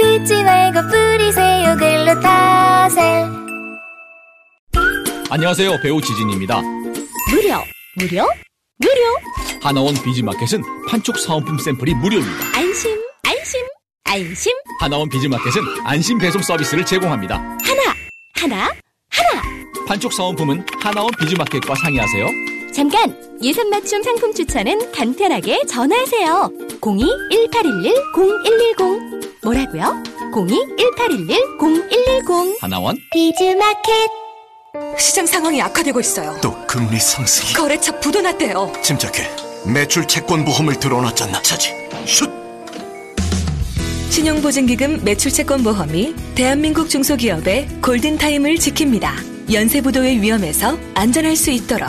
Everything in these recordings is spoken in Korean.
긁지 말고 뿌리세요 글루타셀 안녕하세요. 배우 지진입니다. 무료 무료 무료 하나원 비즈마켓은 판촉 사은품 샘플이 무료입니다. 안심 안심 안심 하나원 비즈마켓은 안심 배송 서비스를 제공합니다. 하나 하나 하나 판촉 사은품은 하나원 비즈마켓과 상의하세요. 잠깐 예산 맞춤 상품 추천은 간편하게 전화하세요. 02-1811-0110 뭐라고요? 02-1811-0110 하나원? 비즈마켓. 시장 상황이 악화되고 있어요. 또 금리 상승이. 거래처 부도 났대요. 침착해. 매출 채권 보험을 들어놨잖아. 차지. 슛! 신용보증기금 매출채권보험이 대한민국 중소기업의 골든타임을 지킵니다. 연쇄부도의 위험에서 안전할 수 있도록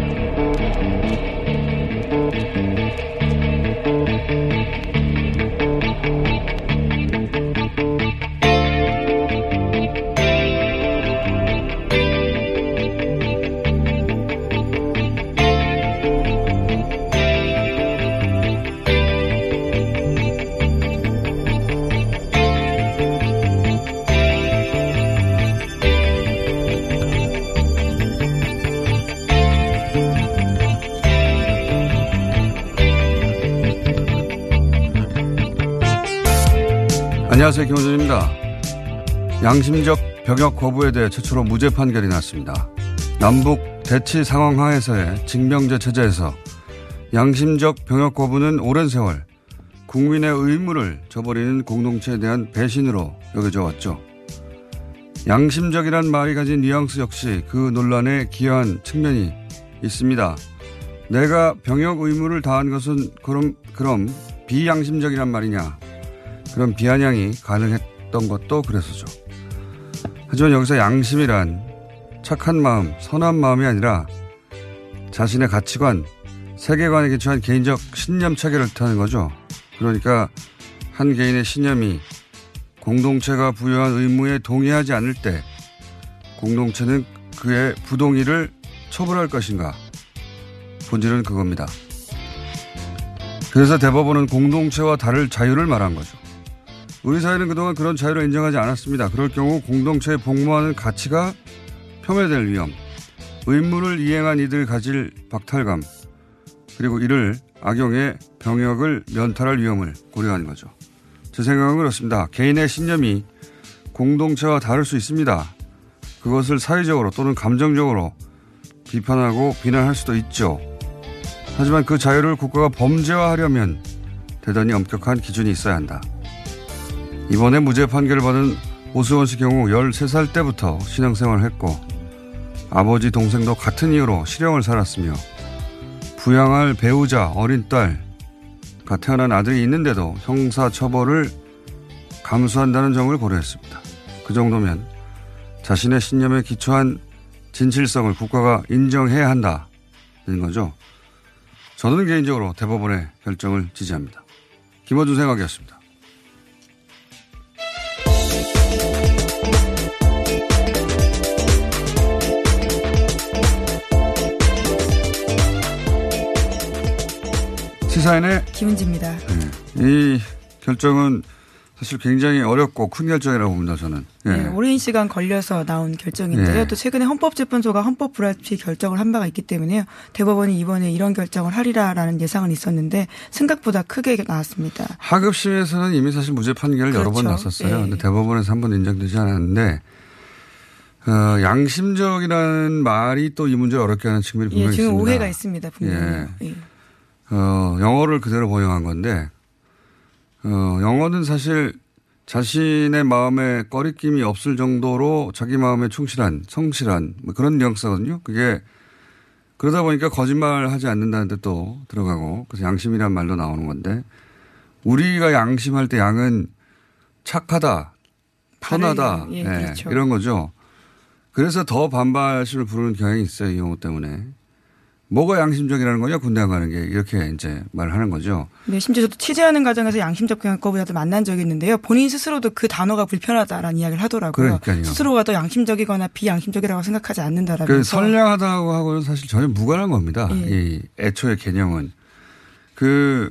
안녕하세요. 김호준입니다. 양심적 병역 거부에 대해 최초로 무죄 판결이 났습니다. 남북 대치 상황 하에서의 징병제 체제에서 양심적 병역 거부는 오랜 세월 국민의 의무를 저버리는 공동체에 대한 배신으로 여겨져 왔죠. 양심적이란 말이 가진 뉘앙스 역시 그 논란에 기여한 측면이 있습니다. 내가 병역 의무를 다한 것은 그럼, 그럼 비양심적이란 말이냐. 그런 비아냥이 가능했던 것도 그래서죠. 하지만 여기서 양심이란 착한 마음, 선한 마음이 아니라 자신의 가치관, 세계관에 기초한 개인적 신념 체계를 뜻하는 거죠. 그러니까 한 개인의 신념이 공동체가 부여한 의무에 동의하지 않을 때 공동체는 그의 부동의를 처벌할 것인가. 본질은 그겁니다. 그래서 대법원은 공동체와 다를 자유를 말한 거죠. 우리 사회는 그동안 그런 자유를 인정하지 않았습니다. 그럴 경우 공동체에 복무하는 가치가 폄훼될 위험, 의무를 이행한 이들 가질 박탈감, 그리고 이를 악용해 병역을 면탈할 위험을 고려하는 거죠. 제 생각은 그렇습니다. 개인의 신념이 공동체와 다를 수 있습니다. 그것을 사회적으로 또는 감정적으로 비판하고 비난할 수도 있죠. 하지만 그 자유를 국가가 범죄화하려면 대단히 엄격한 기준이 있어야 한다. 이번에 무죄 판결을 받은 오수원 씨 경우 13살 때부터 신앙생활을 했고 아버지 동생도 같은 이유로 실형을 살았으며 부양할 배우자 어린 딸가 태어난 아들이 있는데도 형사 처벌을 감수한다는 점을 고려했습니다. 그 정도면 자신의 신념에 기초한 진실성을 국가가 인정해야 한다는 거죠. 저는 개인적으로 대법원의 결정을 지지합니다. 김어준 생각이었습니다. 시사인의 김은지입니다. 네. 이 결정은 사실 굉장히 어렵고 큰 결정이라고 봅니다, 저는. 예. 네, 오랜 시간 걸려서 나온 결정인데요. 네. 또 최근에 헌법재판소가 헌법 불합치 결정을 한 바가 있기 때문에요. 대법원이 이번에 이런 결정을 하리라라는 예상은 있었는데 생각보다 크게 나왔습니다. 하급심에서는 이미 사실 무죄 판결을 여러 번 그렇죠. 났었어요. 예. 근데 대법원에서 한 번 인정되지 않았는데 어, 양심적이라는 말이 또 이 문제를 어렵게 하는 측면이 예, 분명히 지금 있습니다. 오해가 있습니다. 분명히. 예. 어, 영어를 그대로 번역한 건데, 어, 영어는 사실 자신의 마음에 꺼리낌이 없을 정도로 자기 마음에 충실한, 성실한, 뭐 그런 뉘앙스거든요. 그게 그러다 보니까 거짓말 하지 않는다는 데또 들어가고, 그래서 양심이란 말도 나오는 건데, 우리가 양심할 때 양은 착하다, 선하다, 예, 예, 그렇죠. 이런 거죠. 그래서 더 반발심을 부르는 경향이 있어요, 이 용어 때문에. 뭐가 양심적이라는 거냐, 군대 안 가는 게. 이렇게 이제 말을 하는 거죠. 네, 심지어 저도 취재하는 과정에서 양심적 병역거부자도 만난 적이 있는데요. 본인 스스로도 그 단어가 불편하다라는 이야기를 하더라고요. 그러니까요. 스스로가 더 양심적이거나 비양심적이라고 생각하지 않는다라면서. 그 선량하다고 하고는 사실 전혀 무관한 겁니다. 예. 이 애초의 개념은. 그,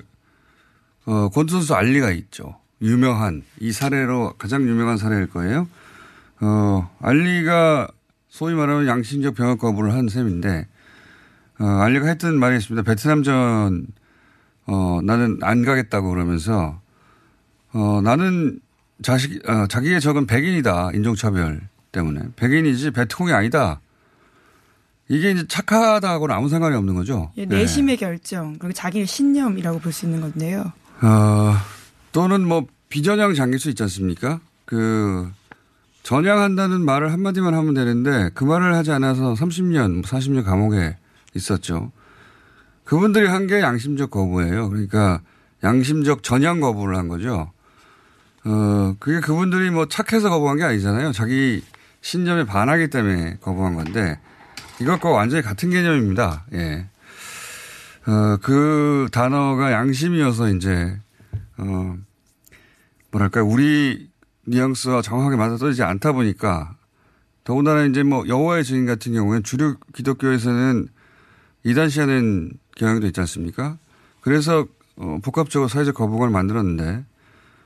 어, 권투 선수 알리가 있죠. 유명한, 이 사례로 가장 유명한 사례일 거예요. 어, 알리가 소위 말하면 양심적 병역 거부를 한 셈인데, 어, 알리가 했던 말이 있습니다. 베트남전, 어, 나는 안 가겠다고 그러면서, 어, 나는 자식, 어, 자기의 적은 백인이다. 인종차별 때문에. 백인이지 베트콩이 아니다. 이게 이제 착하다고는 아무 상관이 없는 거죠. 예, 네. 내심의 결정, 그리고 자기의 신념이라고 볼 수 있는 건데요. 어, 또는 뭐 비전향 잠길 수 있지 않습니까? 그 전향한다는 말을 한마디만 하면 되는데 그 말을 하지 않아서 30년, 40년 감옥에 있었죠. 그분들이 한 게 양심적 거부예요. 그러니까 양심적 전향 거부를 한 거죠. 어, 그게 그분들이 뭐 착해서 거부한 게 아니잖아요. 자기 신념에 반하기 때문에 거부한 건데 이것과 완전히 같은 개념입니다. 예. 어, 그 단어가 양심이어서 이제, 어, 뭐랄까, 우리 뉘앙스와 정확하게 맞아떨어지지 않다 보니까 더군다나 이제 뭐 여호와의 증인 같은 경우에는 주류 기독교에서는 이단시하는 경향도 있지 않습니까? 그래서 어, 복합적으로 사회적 거부감을 만들었는데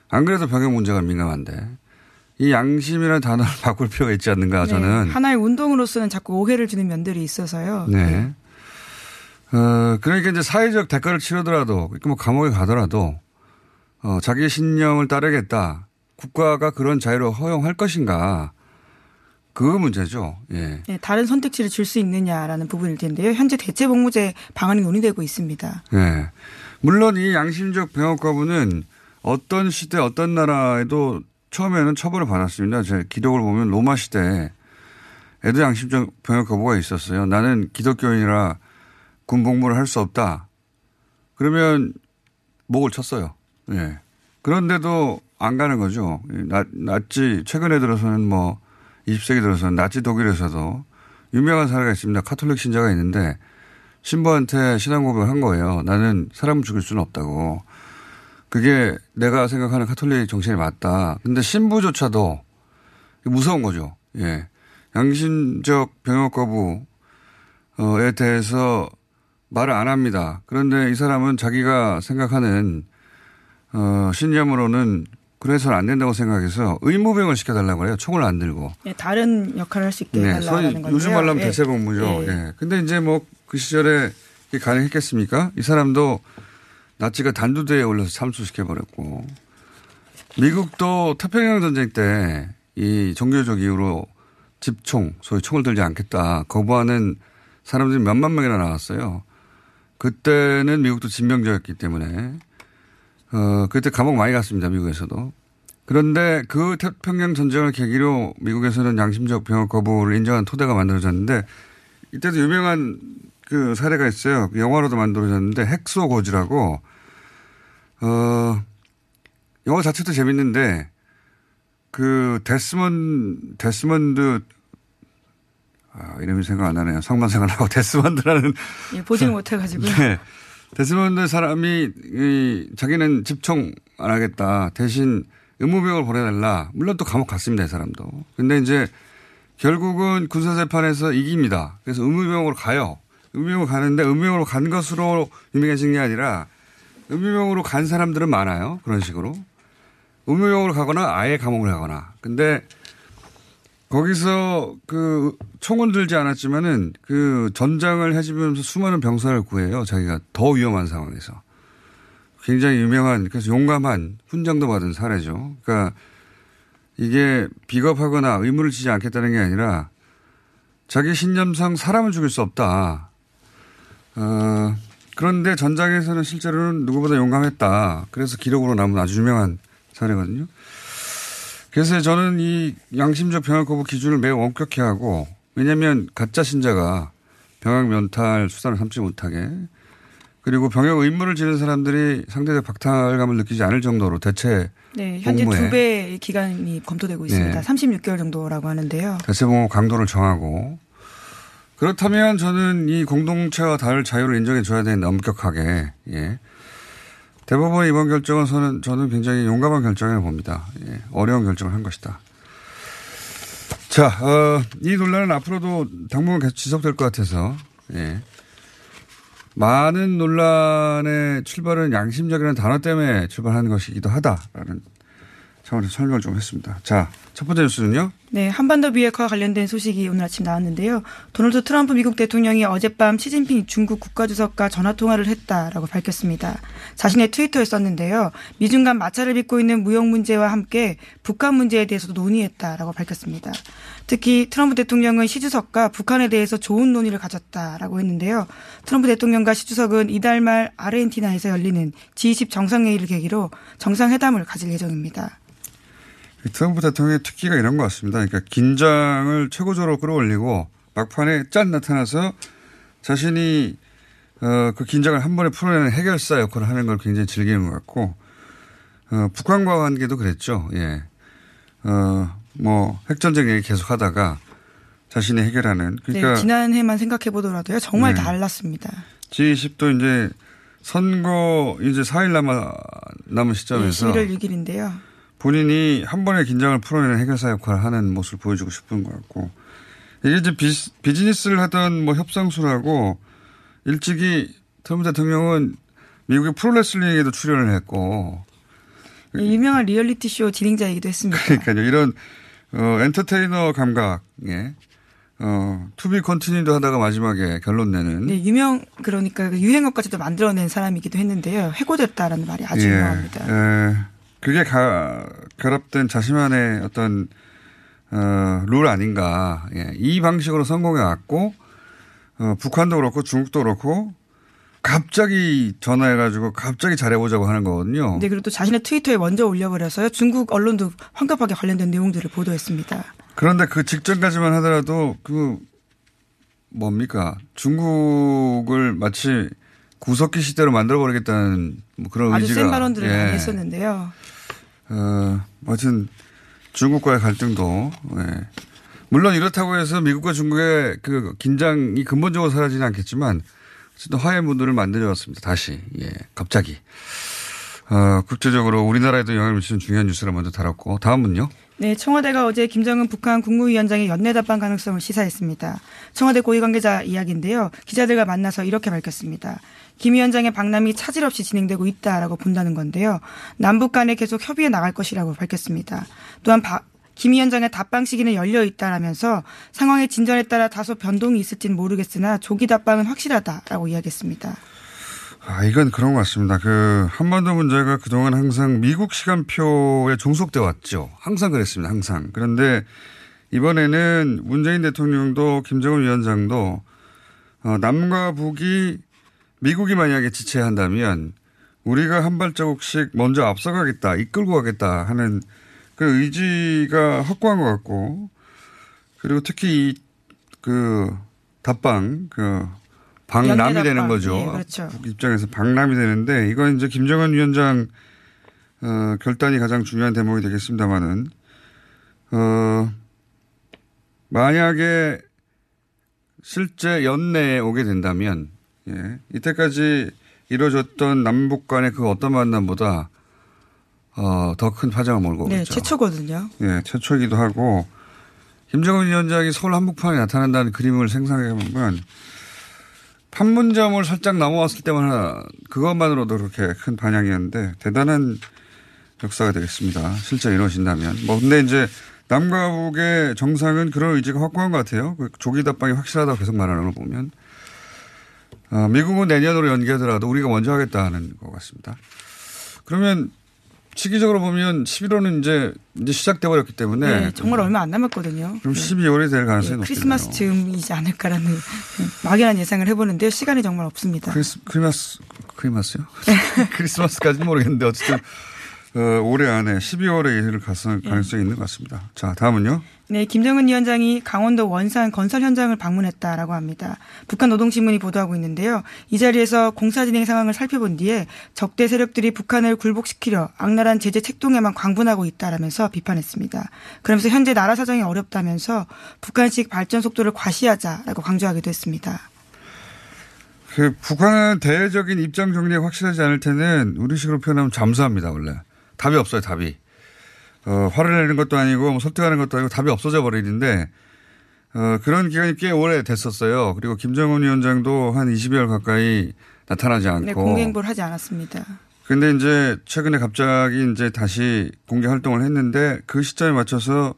안 그래도 병역 문제가 민감한데 이 양심이라는 단어를 바꿀 필요가 있지 않는가 저는 네, 하나의 운동으로서는 자꾸 오해를 주는 면들이 있어서요. 네. 어, 그러니까 이제 사회적 대가를 치르더라도, 뭐 감옥에 가더라도, 어, 자기의 신념을 따르겠다. 국가가 그런 자유를 허용할 것인가. 그 문제죠. 예. 네, 다른 선택지를 줄 수 있느냐라는 부분일 텐데요. 현재 대체 복무제 방안이 논의되고 있습니다. 예. 물론 이 양심적 병역 거부는 어떤 시대, 어떤 나라에도 처음에는 처벌을 받았습니다. 제 기록을 보면 로마 시대에 에도 양심적 병역 거부가 있었어요. 나는 기독교인이라 군 복무를 할 수 없다. 그러면 목을 쳤어요. 예. 그런데도 안 가는 거죠. 나, 나치, 최근에 들어서는 뭐 20세기 들어서는 나치 독일에서도 유명한 사례가 있습니다. 카톨릭 신자가 있는데 신부한테 신앙 고백을 한 거예요. 나는 사람을 죽일 수는 없다고. 그게 내가 생각하는 카톨릭 정신이 맞다. 근데 신부조차도 무서운 거죠. 예. 양심적 병역 거부에 대해서 말을 안 합니다. 그런데 이 사람은 자기가 생각하는 어, 신념으로는 그래서는 안 된다고 생각해서 의무병을 시켜달라고 해요. 총을 안 들고. 네, 다른 역할을 할 수 있게 네, 해달라는 건데요. 요즘 말로 하면 예. 대체복무죠. 예. 예. 근데 이제 뭐 그 시절에 이게 가능했겠습니까? 이 사람도 나치가 단두대에 올려서 참수시켜버렸고 미국도 태평양 전쟁 때 이 종교적 이유로 집총, 소위 총을 들지 않겠다 거부하는 사람들이 몇만 명이나 나왔어요. 그때는 미국도 진병제였기 때문에 어 그때 감옥 많이 갔습니다. 미국에서도. 그런데 그 태평양 전쟁을 계기로 미국에서는 양심적 병역 거부를 인정한 토대가 만들어졌는데 이때도 유명한 그 사례가 있어요. 영화로도 만들어졌는데 핵소 고지라고 어 영화 자체도 재밌는데 그 데스먼 데스먼드 아, 이름이 생각 안 나네요. 성만 생각나고 데스먼드라는 예, 보지를 못해가지고. 네. 데스먼드 사람이 이 자기는 집총 안 하겠다. 대신 의무병을 보내달라. 물론 또 감옥 갔습니다. 이 사람도. 근데 이제 결국은 군사재판에서 이깁니다. 그래서 의무병으로 가요. 의무병으로 가는데 의무병으로 간 것으로 유명해진 게 아니라 의무병으로 간 사람들은 많아요. 그런 식으로. 의무병으로 가거나 아예 감옥을 가거나. 근데 거기서 그 총은 들지 않았지만은 그 전장을 해주면서 수많은 병사를 구해요. 자기가 더 위험한 상황에서. 굉장히 유명한 그래서 용감한 훈장도 받은 사례죠. 그러니까 이게 비겁하거나 의무를 지지 않겠다는 게 아니라 자기 신념상 사람을 죽일 수 없다. 어, 그런데 전장에서는 실제로는 누구보다 용감했다. 그래서 기록으로 남은 아주 유명한 사례거든요. 그래서 저는 이 양심적 병역 거부 기준을 매우 엄격히 하고 왜냐하면 가짜 신자가 병역 면탈 수단을 삼지 못하게 그리고 병역 의무를 지는 사람들이 상대적 박탈감을 느끼지 않을 정도로 대체 네, 현재 두 배의 기간이 검토되고 있습니다. 네. 36개월 정도라고 하는데요. 대체복무 강도를 정하고 그렇다면 저는 이 공동체와 다를 자유를 인정해 줘야 되는데 엄격하게 예. 대법원의 이번 결정은 저는, 저는 굉장히 용감한 결정이라고 봅니다. 예. 어려운 결정을 한 것이다. 자, 어, 이 논란은 앞으로도 당분간 계속 지속될 것 같아서 예. 많은 논란의 출발은 양심적이라는 단어 때문에 출발한 것이기도 하다라는 차원에서 설명을 좀 했습니다. 자, 첫 번째 뉴스는요. 네, 한반도 비핵화 관련된 소식이 오늘 아침 나왔는데요. 도널드 트럼프 미국 대통령이 어젯밤 시진핑 중국 국가주석과 전화 통화를 했다라고 밝혔습니다. 자신의 트위터에 썼는데요. 미중 간 마찰을 빚고 있는 무역 문제와 함께 북한 문제에 대해서도 논의했다라고 밝혔습니다. 특히 트럼프 대통령은 시 주석과 북한에 대해서 좋은 논의를 가졌다라고 했는데요. 트럼프 대통령과 시 주석은 이달 말 아르헨티나에서 열리는 G20 정상회의를 계기로 정상회담을 가질 예정입니다. 트럼프 대통령의 특기가 이런 것 같습니다. 그러니까 긴장을 최고조로 끌어올리고 막판에 짠 나타나서 자신이 어, 그 긴장을 한 번에 풀어내는 해결사 역할을 하는 걸 굉장히 즐기는 것 같고 어, 북한과 관계도 그랬죠. 예. 어, 뭐 핵전쟁 얘기 계속 하다가 자신이 해결하는 그러니까 네, 지난해만 생각해 보더라도요. 정말 네. 달랐습니다. G20도 이제 선거 이제 4일 남아 남은 네, 시점에서 11월 6일인데요. 본인이 한 번에 긴장을 풀어내는 해결사 역할을 하는 모습을 보여주고 싶은 것 같고 이게 이제 비, 비즈니스를 하던 뭐 협상술하고 일찍이 트럼프 대통령은 미국의 프로레슬링에도 출연을 했고 네, 유명한 리얼리티 쇼 진행자이기도 했습니다. 그러니까요 이런 어, 엔터테이너 감각에 어, to be continued 하다가 마지막에 결론 내는 네, 유명 그러니까 그 유행어까지도 만들어낸 사람이기도 했는데요. 해고됐다라는 말이 아주 예, 유명합니다. 예, 그게 가, 결합된 자신만의 어떤 어, 룰 아닌가. 예, 이 방식으로 성공해 왔고 어, 북한도 그렇고 중국도 그렇고 갑자기 전화해가지고 갑자기 잘해보자고 하는 거거든요. 네, 그리고 또 자신의 트위터에 먼저 올려버려서요. 중국 언론도 황급하게 관련된 내용들을 보도했습니다. 그런데 그 직전까지만 하더라도 그 뭡니까 중국을 마치 구석기 시대로 만들어버리겠다는 뭐 그런 아주 의지가 센 발언들을 예. 많이 했었는데요. 어, 하여튼 중국과의 갈등도 예. 물론 이렇다고 해서 미국과 중국의 그 긴장이 근본적으로 사라지는 않겠지만 어쨌든 화해 문들을 만들어왔습니다. 다시 예, 갑자기 어, 국제적으로 우리나라에도 영향을 미치는 중요한 뉴스를 먼저 다뤘고 다음은요. 네, 청와대가 어제 김정은 북한 국무위원장의 연내 답방 가능성을 시사했습니다. 청와대 고위 관계자 이야기인데요. 기자들과 만나서 이렇게 밝혔습니다. 김 위원장의 방남이 차질 없이 진행되고 있다라고 본다는 건데요. 남북 간에 계속 협의해 나갈 것이라고 밝혔습니다. 또한 바- 김 위원장의 답방 시기는 열려 있다라면서 상황의 진전에 따라 다소 변동이 있을지는 모르겠으나 조기 답방은 확실하다라고 이야기했습니다. 아, 이건 그런 것 같습니다. 그, 한반도 문제가 그동안 항상 미국 시간표에 종속돼 왔죠. 항상 그랬습니다. 항상. 그런데 이번에는 문재인 대통령도 김정은 위원장도 어, 남과 북이 미국이 만약에 지체해야 한다면 우리가 한 발자국씩 먼저 앞서가겠다, 이끌고 가겠다 하는 그 의지가 확고한 것 같고 그리고 특히 이 그 답방, 그 방남이 되는. 거죠. 네, 그렇죠. 북 입장에서 방남이 되는데 이건 이제 김정은 위원장 어, 결단이 가장 중요한 대목이 되겠습니다만은 어, 만약에 실제 연내에 오게 된다면 예, 이때까지 이루어졌던 남북 간의 그 어떤 만남보다 어, 더 큰 파장을 몰고 네, 오겠죠. 최초거든요. 예, 최초이기도 하고 김정은 위원장이 서울 한복판에 나타난다는 그림을 생각해 보면 판문점을 살짝 넘어왔을 때만 하나 그것만으로도 그렇게 큰 반향이었는데 대단한 역사가 되겠습니다. 실제 이루어진다면. 뭐 근데 이제 남과 북의 정상은 그런 의지가 확고한 것 같아요. 그 조기 답방이 확실하다고 계속 말하는 걸 보면. 어, 미국은 내년으로 연기하더라도 우리가 먼저 하겠다 하는 것 같습니다. 그러면 시기적으로 보면 11월은 이제 이제 시작돼 버렸기 때문에 네, 정말 얼마 안 남았거든요. 그럼 12월이 될 가능성이 네, 높겠네요. 크리스마스 즈음이지 않을까라는 막연한 예상을 해보는데요. 시간이 정말 없습니다. 크리스, 크리스마스, 크리스마스요? 크리스마스까지는 모르겠는데 어쨌든 어, 올해 안에 12월에 이를 가능성이 있는 것 같습니다. 자, 다음은요. 네, 김정은 위원장이 강원도 원산 건설 현장을 방문했다라고 합니다. 북한 노동신문이 보도하고 있는데요. 이 자리에서 공사 진행 상황을 살펴본 뒤에 적대 세력들이 북한을 굴복시키려 악랄한 제재 책동에만 광분하고 있다라면서 비판했습니다. 그러면서 현재 나라 사정이 어렵다면서 북한식 발전 속도를 과시하자라고 강조하기도 했습니다. 그 북한은 대외적인 입장 정리가 확실하지 않을 때는 우리식으로 표현하면 잠수합니다, 원래. 답이 없어요, 답이. 어, 화를 내는 것도 아니고 뭐 설득하는 것도 아니고 답이 없어져 버리는데 어, 그런 기간이 꽤 오래 됐었어요. 그리고 김정은 위원장도 한 20여일 가까이 나타나지 않고. 네, 공개 행보를 하지 않았습니다. 근데 이제 최근에 갑자기 이제 다시 공개 활동을 했는데 그 시점에 맞춰서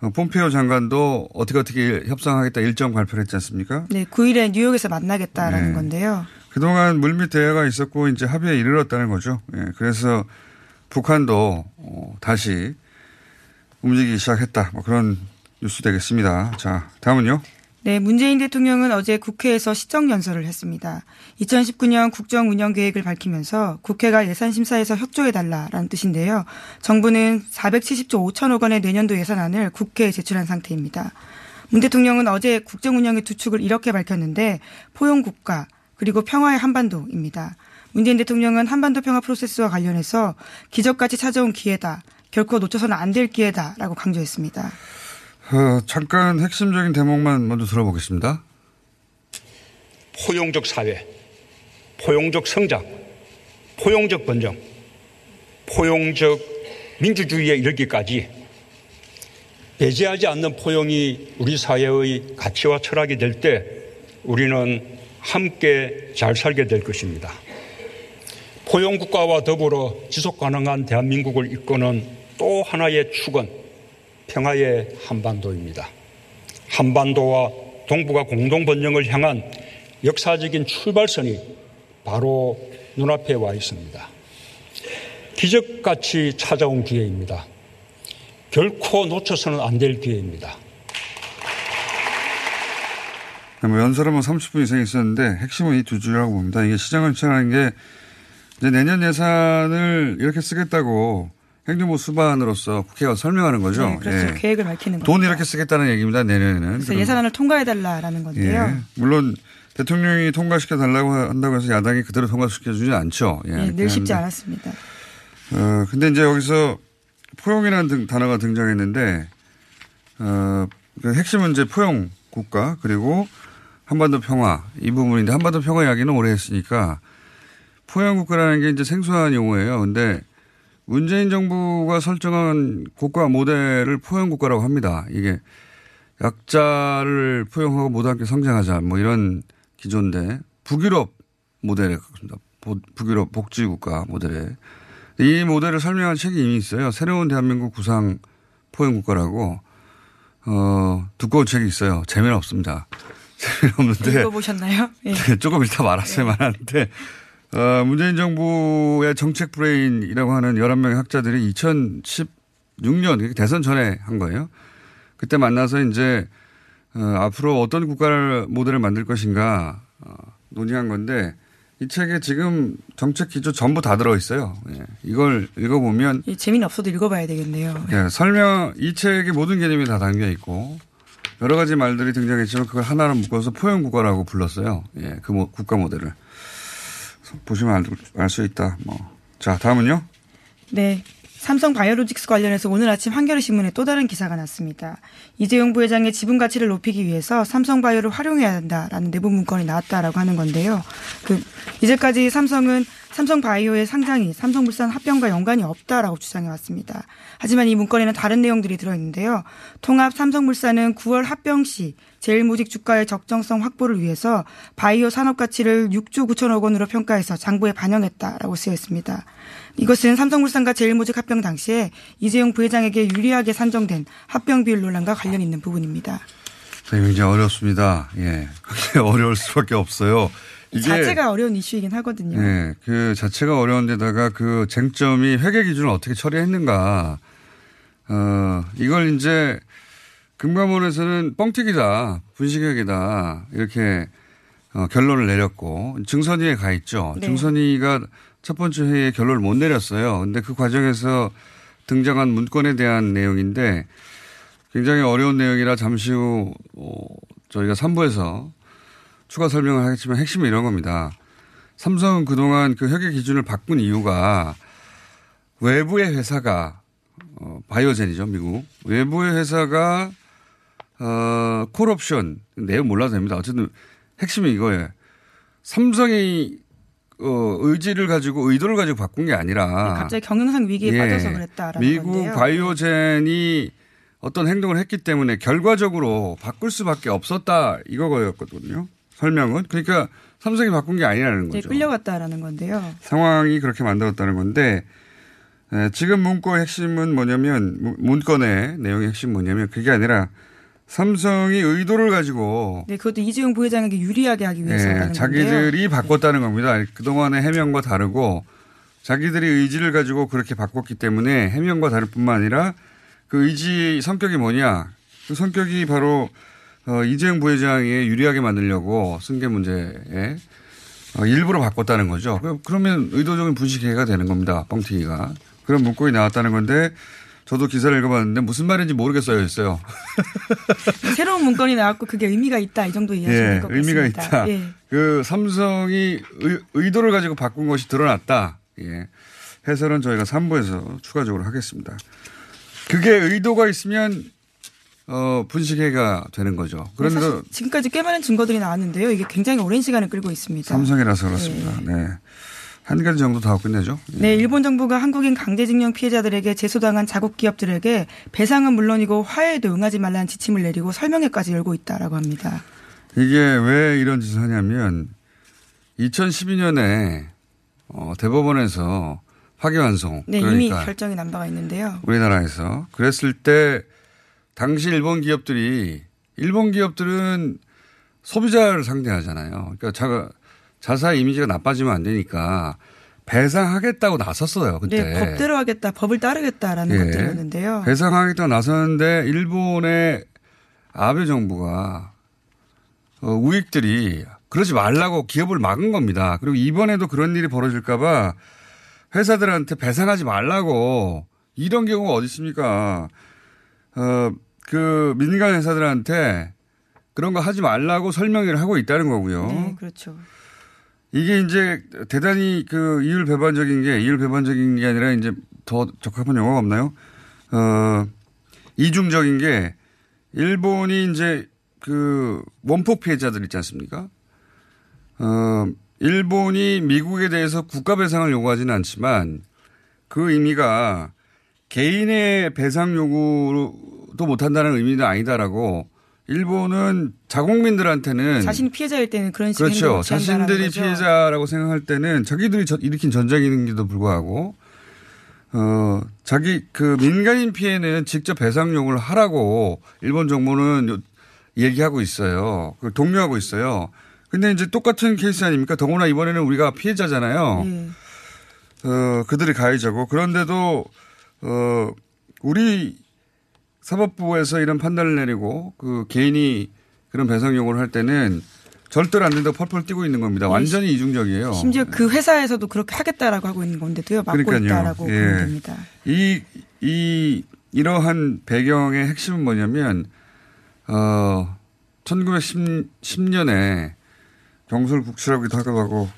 어, 폼페이오 장관도 어떻게 어떻게 협상하겠다 일정 발표를 했지 않습니까? 네, 9일에 뉴욕에서 만나겠다라는 네. 건데요. 그동안 물밑 대화가 있었고 이제 합의에 이르렀다는 거죠. 예, 그래서 북한도 어, 다시 움직이기 시작했다. 뭐 그런 뉴스 되겠습니다. 자, 다음은요. 네, 문재인 대통령은 어제 국회에서 시정연설을 했습니다. 2019년 국정 운영 계획을 밝히면서 국회가 예산심사에서 협조해달라라는 뜻인데요. 정부는 470조 5천억 원의 내년도 예산안을 국회에 제출한 상태입니다. 문 대통령은 어제 국정 운영의 두 축을 이렇게 밝혔는데 포용국가 그리고 평화의 한반도입니다. 문재인 대통령은 한반도 평화 프로세스와 관련해서 기적같이 찾아온 기회다. 결코 놓쳐서는 안 될 기회다라고 강조했습니다. 어, 잠깐 핵심적인 대목만 먼저 들어보겠습니다. 포용적 사회, 포용적 성장, 포용적 번영, 포용적 민주주의에 이르기까지 배제하지 않는 포용이 우리 사회의 가치와 철학이 될 때 우리는 함께 잘 살게 될 것입니다. 포용 국가와 더불어 지속 가능한 대한민국을 이끄는 또 하나의 축은 평화의 한반도입니다. 한반도와 동북아 공동 번영을 향한 역사적인 출발선이 바로 눈앞에 와 있습니다. 기적같이 찾아온 기회입니다. 결코 놓쳐서는 안 될 기회입니다. 뭐 30분 이상 있었는데 핵심은 이 두 줄이라고 봅니다. 이게 시장을 취하는 게 이제 내년 예산을 이렇게 쓰겠다고 행정부 수반으로서 국회가 설명하는 거죠. 네, 그렇죠. 예. 계획을 밝히는 거죠. 돈 이렇게 쓰겠다는 얘기입니다. 내년에는. 그래서 그럼- 예산안을 통과해달라라는 건데요. 예. 물론 대통령이 통과시켜 달라고 한다고 해서 야당이 그대로 통과시켜 주지 않죠. 예. 예, 늘 쉽지 하는데. 않았습니다. 어, 근데 이제 여기서 포용이라는 등- 단어가 등장했는데, 어, 그 핵심은 이제 포용 국가 그리고 한반도 평화 이 부분인데 한반도 평화 이야기는 오래 했으니까 포용 국가라는 게 이제 생소한 용어예요. 근데 문재인 정부가 설정한 국가 모델을 포용 국가라고 합니다. 이게 약자를 포용하고 모두 함께 성장하자 뭐 이런 기조인데 북유럽 모델에 가깝습니다. 보- 북유럽 복지국가 모델에 이 모델을 설명한 책이 이미 있어요. 새로운 대한민국 구상 포용 국가라고 어 두꺼운 책이 있어요. 재미는 없습니다. 재미는 없는데 읽어보셨나요? 예. 네, 조금 이따 말았어요, 말하는데. 어, 문재인 정부의 정책 브레인이라고 하는 11명의 학자들이 2016년, 대선 전에 한 거예요. 그때 만나서 이제, 어, 앞으로 어떤 국가를 모델을 만들 것인가, 어, 논의한 건데, 이 책에 지금 정책 기조 전부 다 들어 있어요. 예. 이걸 읽어보면 예, 재미는 없어도 읽어봐야 되겠네요. 예, 설명, 이 책의 모든 개념이 다 담겨 있고, 여러 가지 말들이 등장했지만 그걸 하나로 묶어서 포용국가라고 불렀어요. 예, 그 모- 국가 모델을. 보시면 알 수 있다. 뭐. 자, 다음은요? 네. 삼성 바이오로직스 관련해서 오늘 아침 한겨레 신문에 또 다른 기사가 났습니다. 이재용 부회장의 지분 가치를 높이기 위해서 삼성 바이오를 활용해야 한다라는 내부 문건이 나왔다라고 하는 건데요. 그 이제까지 삼성은 삼성 바이오의 상장이 삼성물산 합병과 연관이 없다라고 주장해 왔습니다. 하지만 이 문건에는 다른 내용들이 들어있는데요. 통합 삼성물산은 9월 합병 시 제일모직 주가의 적정성 확보를 위해서 바이오 산업 가치를 6조 9천억 원으로 평가해서 장부에 반영했다라고 쓰여 있습니다. 이것은 삼성물산과 제일모직 합병 당시에 이재용 부회장에게 유리하게 산정된 합병 비율 논란과 관련 있는 부분입니다. 굉장히 어렵습니다. 예. 굉장히 어려울 수밖에 없어요. 이게 자체가 어려운 이슈이긴 하거든요. 예, 그 자체가 어려운데다가 그 쟁점이 회계 기준을 어떻게 처리했는가. 어, 이걸 이제 금감원에서는 뻥튀기다, 분식회계다, 이렇게 어, 결론을 내렸고, 증선위에 가 있죠. 네. 증선위가 첫 번째 회의에 결론을 못 내렸어요. 근데 그 과정에서 등장한 문건에 대한 내용인데 굉장히 어려운 내용이라 잠시 후, 어, 저희가 3부에서 추가 설명을 하겠지만 핵심은 이런 겁니다. 삼성은 그동안 그 회계 기준을 바꾼 이유가 외부의 회사가 어, 바이오젠이죠, 미국. 외부의 회사가 어, 콜옵션 내용 몰라도 됩니다. 어쨌든 핵심이 이거예요. 삼성이 어, 의지를 가지고 의도를 가지고 바꾼 게 아니라 갑자기 경영상 위기에 예. 빠져서 그랬다라는 미국 건데요. 바이오젠이 어떤 행동을 했기 때문에 결과적으로 바꿀 수밖에 없었다 이거였거든요. 설명은 그러니까 삼성이 바꾼 게 아니라는 네, 거죠. 끌려갔다라는 건데요. 상황이 그렇게 만들었다는 건데 에, 지금 문건의 핵심은 뭐냐면 문- 문건의 내용의 핵심 뭐냐면 그게 아니라 삼성이 의도를 가지고 네, 그것도 이재용 부회장에게 유리하게 하기 위해서라는 예, 건데요. 자기들이 바꿨다는 겁니다. 그동안의 해명과 다르고 자기들이 의지를 가지고 그렇게 바꿨기 때문에 해명과 다를 뿐만 아니라 그 의지 성격이 뭐냐. 그 성격이 바로 어, 이재용 부회장에 유리하게 만들려고 승계 문제에 어, 일부러 바꿨다는 거죠. 그- 그러면 의도적인 분식회가 되는 겁니다. 뻥튀기가. 그런 문건이 나왔다는 건데 저도 기사를 읽어봤는데 무슨 말인지 모르겠어요 했어요. 새로운 문건이 나왔고 그게 의미가 있다 이 정도 이해하시면 예, 될것 의미가 같습니다. 있다. 예. 그 삼성이 의, 도를 가지고 바꾼 것이 드러났다. 예. 해설은 저희가 3부에서 추가적으로 하겠습니다. 그게 의도가 있으면 어, 분식회가 되는 거죠. 네, 사실 지금까지 꽤 많은 증거들이 나왔는데요. 이게 굉장히 오랜 시간을 끌고 있습니다. 삼성이라서 그렇습니다. 네. 한 가지 정도 더 하고 끝내죠. 예. 네, 일본 정부가 한국인 강제징용 피해자들에게 제소당한 자국 기업들에게 배상은 물론이고 화해에도 응하지 말라는 지침을 내리고 설명회까지 열고 있다라고 합니다. 이게 왜 이런 짓을 하냐면 2012년에 어, 대법원에서 파기환송 네, 그러니까 이미 결정이 난 바가 있는데요. 우리나라에서 그랬을 때 당시 일본 기업들이 일본 기업들은 소비자를 상대하잖아요. 그러니까 자, 자사 이미지가 나빠지면 안 되니까 배상하겠다고 나섰어요 그때. 네, 법대로 하겠다, 법을 따르겠다라는 예. 것들이었는데요. 배상하겠다고 나섰는데 일본의 아베 정부가 어, 우익들이 그러지 말라고 기업을 막은 겁니다. 그리고 이번에도 그런 일이 벌어질까봐 회사들한테 배상하지 말라고 이런 경우가 어디 있습니까? 어, 그 민간 회사들한테 그런 거 하지 말라고 설명을 하고 있다는 거고요. 네, 그렇죠. 이게 이제 대단히 그 이율 배반적인 게 이율 배반적인 게 아니라 이제 더 적합한 용어가 없나요? 어, 이중적인 게 일본이 이제 그 원폭 피해자들 있지 않습니까? 어, 일본이 미국에 대해서 국가 배상을 요구하지는 않지만 그 의미가 개인의 배상 요구 도 못한다는 의미는 아니다라고 일본은 자국민들한테는 자신이 피해자일 때는 그런 식의 그렇죠. 자신들이. 피해자라고 생각할 때는 자기들이 저- 일으킨 전쟁인데도 불구하고 어 자기 그 민간인 피해는 직접 배상 요구를 하라고 일본 정부는 요- 얘기하고 있어요. 그 독려하고 있어요. 근데 이제 똑같은 케이스 아닙니까? 더구나 이번에는 우리가 피해자잖아요. 예. 어, 그들이 가해자고 그런데도 어, 우리 사법부에서 이런 판단을 내리고 그 개인이 그런 배상 요구를 할 때는 절대로 안 된다고 펄펄 뛰고 있는 겁니다. 완전히 이중적이에요. 심지어 그 회사에서도 그렇게 하겠다라고 하고 있는 건데도요. 막고 그러니까요. 있다라고 예. 보면 됩니다. 이, 이, 이러한 배경의 핵심은 뭐냐면, 어, 1910년에 경술국치라고도 하기도 하고,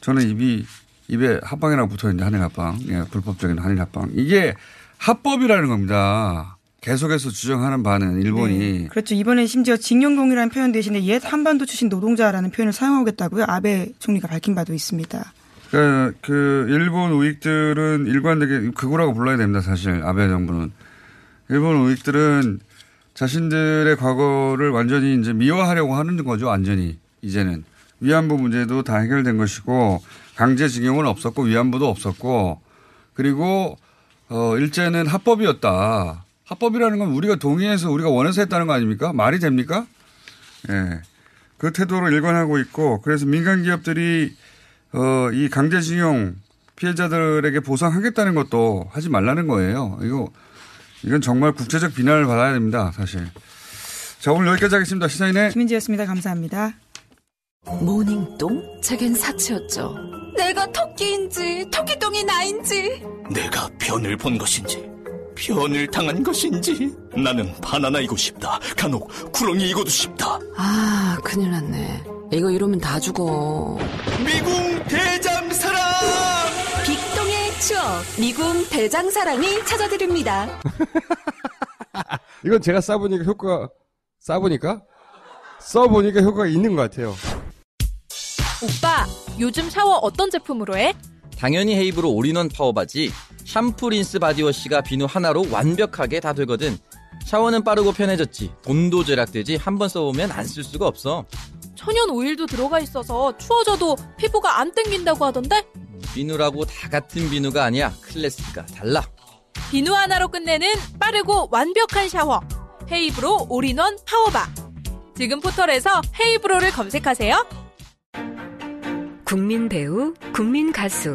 저는 입이, 입에 합방이라고 붙어 있는데, 한일 합방. 예, 불법적인 한일 합방. 이게 합법이라는 겁니다. 계속해서 주장하는 바는 일본이. 네. 그렇죠. 이번에 심지어 징용공이라는 표현 대신에 옛 한반도 출신 노동자라는 표현을 사용하겠다고요. 아베 총리가 밝힌 바도 있습니다. 그, 그, 일본 우익들은 일관되게 그거라고 불러야 됩니다, 사실. 아베 정부는. 일본 우익들은 자신들의 과거를 완전히 이제 미화하려고 하는 거죠, 완전히. 이제는. 위안부 문제도 다 해결된 것이고, 강제징용은 없었고, 위안부도 없었고, 그리고, 어, 일제는 합법이었다. 합법이라는 건 우리가 동의해서 우리가 원해서 했다는 거 아닙니까? 말이 됩니까? 예. 그 태도로 일관하고 있고 그래서 민간 기업들이 어, 이 강제징용 피해자들에게 보상하겠다는 것도 하지 말라는 거예요. 이거 이건 정말 국제적 비난을 받아야 됩니다. 사실. 자 오늘 여기까지 하겠습니다. 시사인의 김은지였습니다. 감사합니다. 모닝똥? 제겐 사치였죠. 내가 토끼인지 토끼똥이 나인지 내가 변을 본 것인지 변을 당한 것인지 나는 바나나이고 싶다. 간혹 구렁이이고도 싶다. 아 큰일 났네. 이거 이러면 다 죽어. 미궁 대장사랑! 빅동의 추억 미궁 대장사랑이 찾아드립니다. 이건 제가 싸보니까 효과 싸보니까 써보니까 효과가 있는 것 같아요. 오빠, 요즘 샤워 어떤 제품으로 해? 당연히 헤이브로 올인원 파워바지 샴푸 린스 바디워시가 비누 하나로 완벽하게 다 되거든 샤워는 빠르고 편해졌지 돈도 절약되지 한 번 써보면 안 쓸 수가 없어 천연 오일도 들어가 있어서 추워져도 피부가 안 땡긴다고 하던데? 비누라고 다 같은 비누가 아니야 클래스가 달라 비누 하나로 끝내는 빠르고 완벽한 샤워. 헤이브로 올인원 파워바. 지금 포털에서 헤이브로를 검색하세요. 국민 배우, 국민 가수.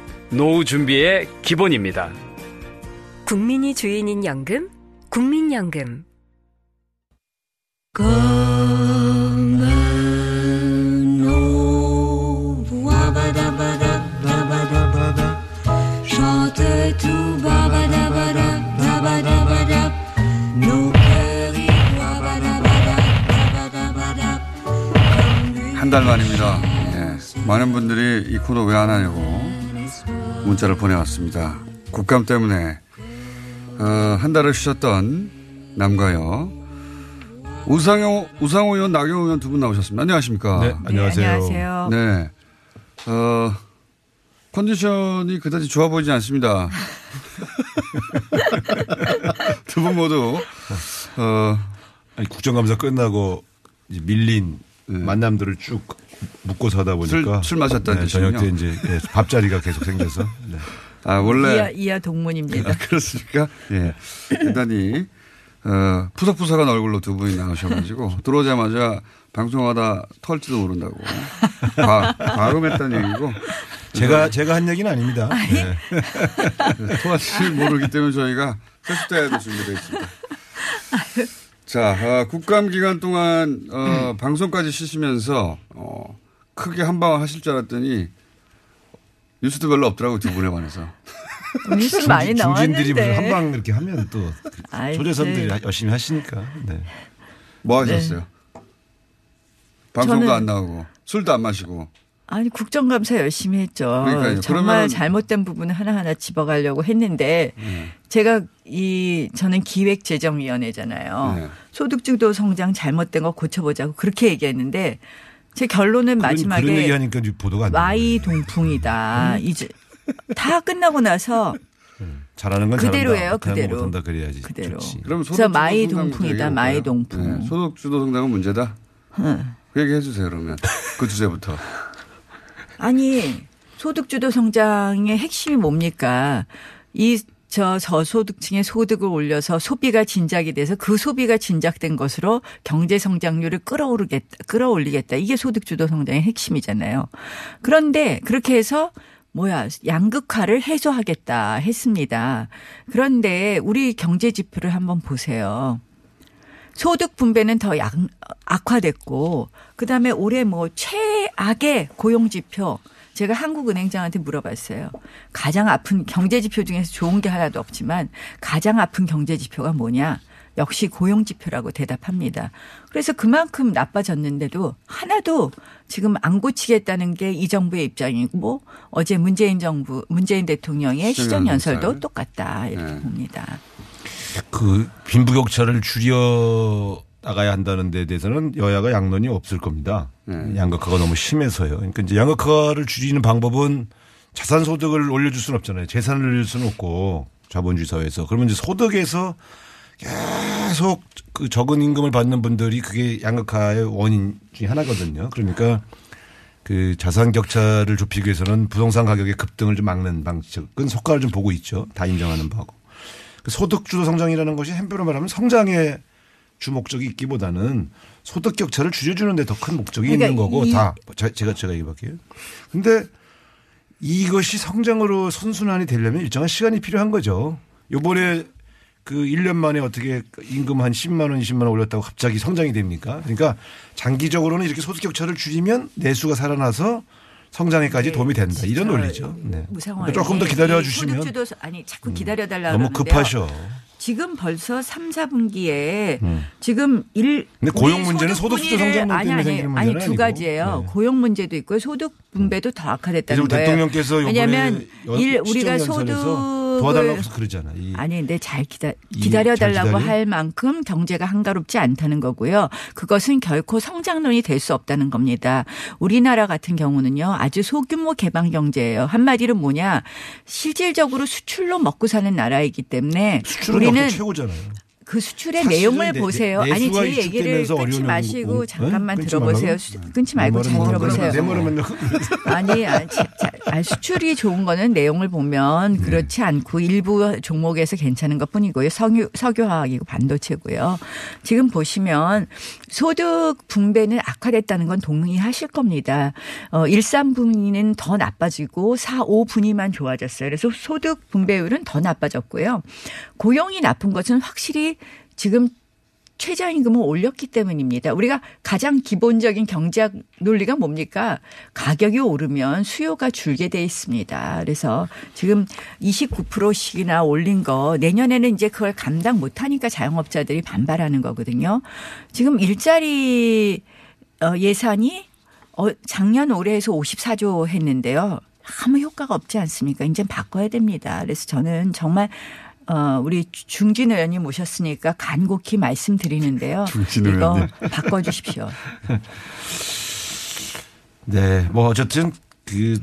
노후 준비의 기본입니다. 국민이 주인인 연금, 국민연금. 한 달 만입니다. 예. 많은 분들이 이 코너 왜 안 하냐고 문자를 보내왔습니다. 국감 때문에 어, 한 달을 쉬셨던 남가요. 우상호, 우상호 의원, 나경호 의원 두 분 나오셨습니다. 안녕하십니까. 네, 안녕하세요. 네, 안녕하세요. 네. 어, 컨디션이 그다지 좋아 보이지 않습니다. 두 분 모두, 어, 아니, 국정감사 끝나고 이제 밀린 만남들을 쭉 묶고서 하다 보니까 네. 술- 술 마셨다는 네, 저녁 때. 이제 예, 밥자리가 계속 생겨서 네. 아, 원래. 이하, 이하 동문입니다. 아, 그렇습니까? 예. 대단히, 어, 푸석푸석한 얼굴로 두 분이 나오셔가지고, 들어오자마자 방송하다 털지도 모른다고. 과, 과음했다는 얘기고. 제가 제가 한 얘기는 아닙니다. 네. 토하지 모르기 때문에 저희가 세수대야도 준비되어 있습니다. 자, 어, 국감 기간 동안, 어, 방송까지 쉬시면서, 어, 크게 한방 하실 줄 알았더니, 뉴스도 별로 없더라고요, 두 분에 관해서. 뉴스 많이 중진들이 무슨 나왔는데. 한방 이렇게 하면 또 조재선들이 네. 열심히 하시니까. 네. 뭐 네. 하셨어요? 방송도 저는- 안 나오고, 술도 안 마시고. 아니 국정감사 열심히 했죠. 그러니까요. 정말 그러면- 잘못된 부분을 하나하나 집어가려고 했는데 네. 제가 이 저는 기획재정위원회잖아요. 네. 소득주도 성장 잘못된 거 고쳐보자고 그렇게 얘기했는데 제 결론은 그런, 마지막에 그런 얘기하니까 보도가 안 돼. 마이동풍이다. 이제 다 끝나고 나서 잘하는 건 그대로예요, 잘한다. 못하는 그대로. 건 못한다 그래야지. 그대로. 좋지. 그럼 그래서 마이 소득주도 성장 동풍이다. 마이 얘기해볼까요? 동풍. 네, 소득주도 성장은 문제다? 응. 그 얘기 해주세요, 그러면. 그 주제부터. 아니 소득주도 성장의 핵심이 뭡니까? 이 저 저소득층의 소득을 올려서 소비가 진작이 돼서 그 소비가 진작된 것으로 경제 성장률을 끌어오르겠다, 끌어올리겠다. 이게 소득주도 성장의 핵심이잖아요. 그런데 그렇게 해서 뭐야 양극화를 해소하겠다 했습니다. 그런데 우리 경제 지표를 한번 보세요. 소득 분배는 더 약, 악화됐고 그다음에 올해 뭐 최악의 고용 지표 제가 한국은행장한테 물어봤어요. 가장 아픈 경제 지표 중에서 좋은 게 하나도 없지만 가장 아픈 경제 지표가 뭐냐? 역시 고용 지표라고 대답합니다. 그래서 그만큼 나빠졌는데도 하나도 지금 안 고치겠다는 게 이 정부의 입장이고 어제 문재인 정부 문재인 대통령의 시정 연설도. 똑같다 이렇게 네. 봅니다. 그 빈부격차를 줄여 나가야 한다는 데 대해서는 여야가 양론이 없을 겁니다. 양극화가 너무 심해서요. 그러니까 이제 양극화를 줄이는 방법은 자산 소득을 올려줄 수는 없잖아요. 재산을 올릴 수는 없고 자본주의 사회에서 그러면 이제 소득에서 계속 그 적은 임금을 받는 분들이 그게 양극화의 원인 중에 하나거든요. 그러니까 그 자산 격차를 좁히기 위해서는 부동산 가격의 급등을 좀 막는 방식은 효과를 좀 보고 있죠. 다 인정하는 바고. 그 소득 주도 성장이라는 것이 한편으로 말하면 성장의 주 목적이 있기보다는 소득 격차를 줄여주는 데 더 큰 목적이 그러니까 있는 거고 이- 다 제- 제가 제가 얘기할게요. 근데 이것이 성장으로 선순환이 되려면 일정한 시간이 필요한 거죠. 요번에 그 1년 만에 어떻게 임금 한 10만 원, 20만 원 올렸다고 갑자기 성장이 됩니까? 그러니까 장기적으로는 이렇게 소득 격차를 줄이면 내수가 살아나서 성장에까지 도움이 된다. 이런 논리죠. 네. 무상화. 조금 더 기다려 주시면 소득주도 아니 자꾸 기다려 달라 너무 급하셔. 지금 벌써 3, 4분기에 음. 지금 일 근데 고용 문제는 소득주도 성장 아니 아니 아니 두. 가지예요. 고용 문제도 있고 소득 분배도 더 악화됐다는 그래서 거예요. 대통령께서 왜냐하면 일 연- 우리가 시정연설에서 도와달라고 소득을 그러잖아. 이 아니, 근데 잘 기다, 이- 기다려달라고? 할 만큼 경제가 한가롭지 않다는 거고요. 그것은 결코 성장론이 될 수 없다는 겁니다. 우리나라 같은 경우는요, 아주 소규모 개방 경제예요. 한마디로 뭐냐, 실질적으로 수출로 먹고 사는 나라이기 때문에 우리는 최고잖아요. 그 수출의 내용을 내- 보세요. 내- 아니 제 얘기를 끊지 마시고 영국- 잠깐만 응? 끊지 들어보세요. 수- 끊지 말고 잘 들어보세요. 맨날 아니, 아니, 자, 자, 아니, 수출이 좋은 거는 내용을 보면 네. 그렇지 않고 일부 종목에서 괜찮은 것 뿐이고요. 석유, 석유화학이고 반도체고요. 지금 보시면 소득 분배는 악화됐다는 건 동의하실 겁니다. 어, 1, 3분위는 더 나빠지고 4, 5분위만 좋아졌어요. 그래서 소득 분배율은 더 나빠졌고요. 고용이 나쁜 것은 확실히 지금 최저임금을 올렸기 때문입니다. 우리가 가장 기본적인 경제학 논리가 뭡니까? 가격이 오르면 수요가 줄게 돼 있습니다. 그래서 지금 29%씩이나 올린 거 내년에는 이제 그걸 감당 못 하니까 자영업자들이 반발하는 거거든요. 지금 일자리 어, 예산이 어, 작년 올해에서 54조 했는데요. 아무 효과가 없지 않습니까? 이제 바꿔야 됩니다. 그래서 저는 정말 어, 우리 중진 의원님 모셨으니까 간곡히 말씀드리는데요. 중진 이거 의원님. 바꿔주십시오. 네, 뭐 어쨌든 그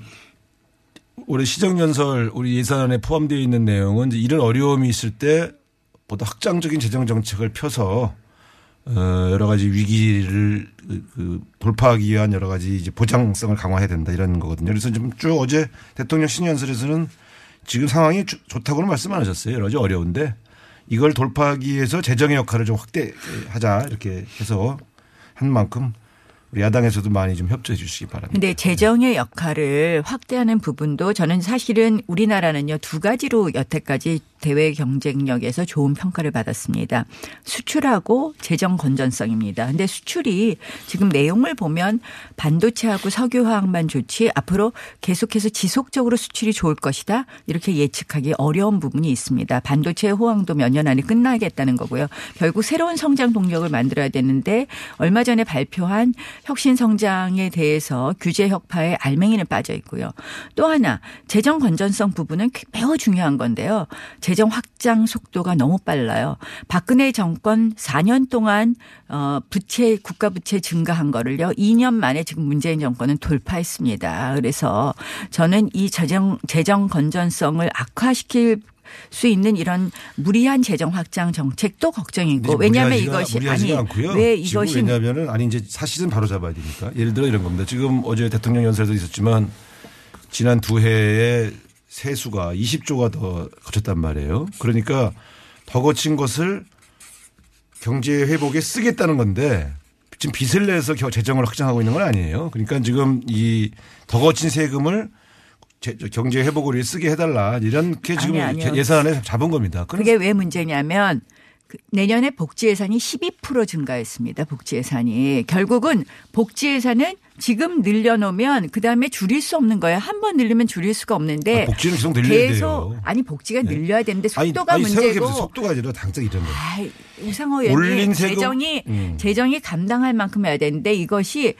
올해 시정연설 우리 예산안에 포함되어 있는 내용은 이제 이런 어려움이 있을 때 보다 확장적인 재정 정책을 펴서 어 여러 가지 위기를 그- 그 돌파하기 위한 여러 가지 이제 보장성을 강화해야 된다 이런 거거든요. 그래서 좀 쭉 어제 대통령 신년설에서는 지금 상황이 좋- 좋다고는 말씀 안 하셨어요. 여러 가지 어려운데 이걸 돌파하기 위해서 재정의 역할을 좀 확대하자 이렇게 해서 한 만큼 우리 야당에서도 많이 좀 협조해 주시기 바랍니다. 근데 재정의 역할을 확대하는 부분도 저는 사실은 우리나라는요 두 가지로 여태까지 대외 경쟁력에서 좋은 평가를 받았습니다. 수출하고 재정 건전성입니다. 근데 수출이 지금 내용을 보면 반도체하고 석유화학만 좋지 앞으로 계속해서 지속적으로 수출이 좋을 것이다. 이렇게 예측하기 어려운 부분이 있습니다. 반도체 호황도 몇 년 안에 끝나겠다는 거고요. 결국 새로운 성장 동력을 만들어야 되는데 얼마 전에 발표한 혁신 성장에 대해서 규제 혁파에 알맹이는 빠져 있고요. 또 하나 재정 건전성 부분은 매우 중요한 건데요. 재정 확장 속도가 너무 빨라요. 박근혜 정권 4년 동안 어 부채 국가 부채 증가한 거를요. 2년 만에 지금 문재인 정권은 돌파했습니다. 그래서 저는 이 재정 재정 건전성을 악화시킬 수 있는 이런 무리한 재정 확장 정책도 걱정이고 왜냐하면 이것이 아니 않고요. 왜 이것이 왜냐하면은 아니 이제 사실은 바로 잡아야 되니까 예를 들어 이런 겁니다. 지금 어제 대통령 연설에도 있었지만 지난 두 해에 세수가 20조가 더 거쳤단 말이에요. 그러니까 더 거친 것을 경제 회복에 쓰겠다는 건데 지금 빚을 내서 겨- 재정을 확장하고 있는 건 아니에요. 그러니까 지금 이 더 거친 세금을 제- 경제 회복을 위해 쓰게 해달라 이렇게 지금 아니. 예산안에 잡은 겁니다. 그게 왜 문제냐면 그 내년에 복지 예산이 12% 증가했습니다. 복지 예산이 결국은 복지 예산은 지금 늘려놓으면 그 다음에 줄일 수 없는 거예요. 한 번 늘리면 줄일 수가 없는데 아, 복지는 계속 늘려야 계속 돼요. 네. 아니 복지가 늘려야 되는데 아니, 속도가 아니, 문제고 생각해보세요. 속도가 아니라 당장 이런 거. 우상호 의원님? 재정이 음. 재정이 감당할 만큼 해야 되는데 이것이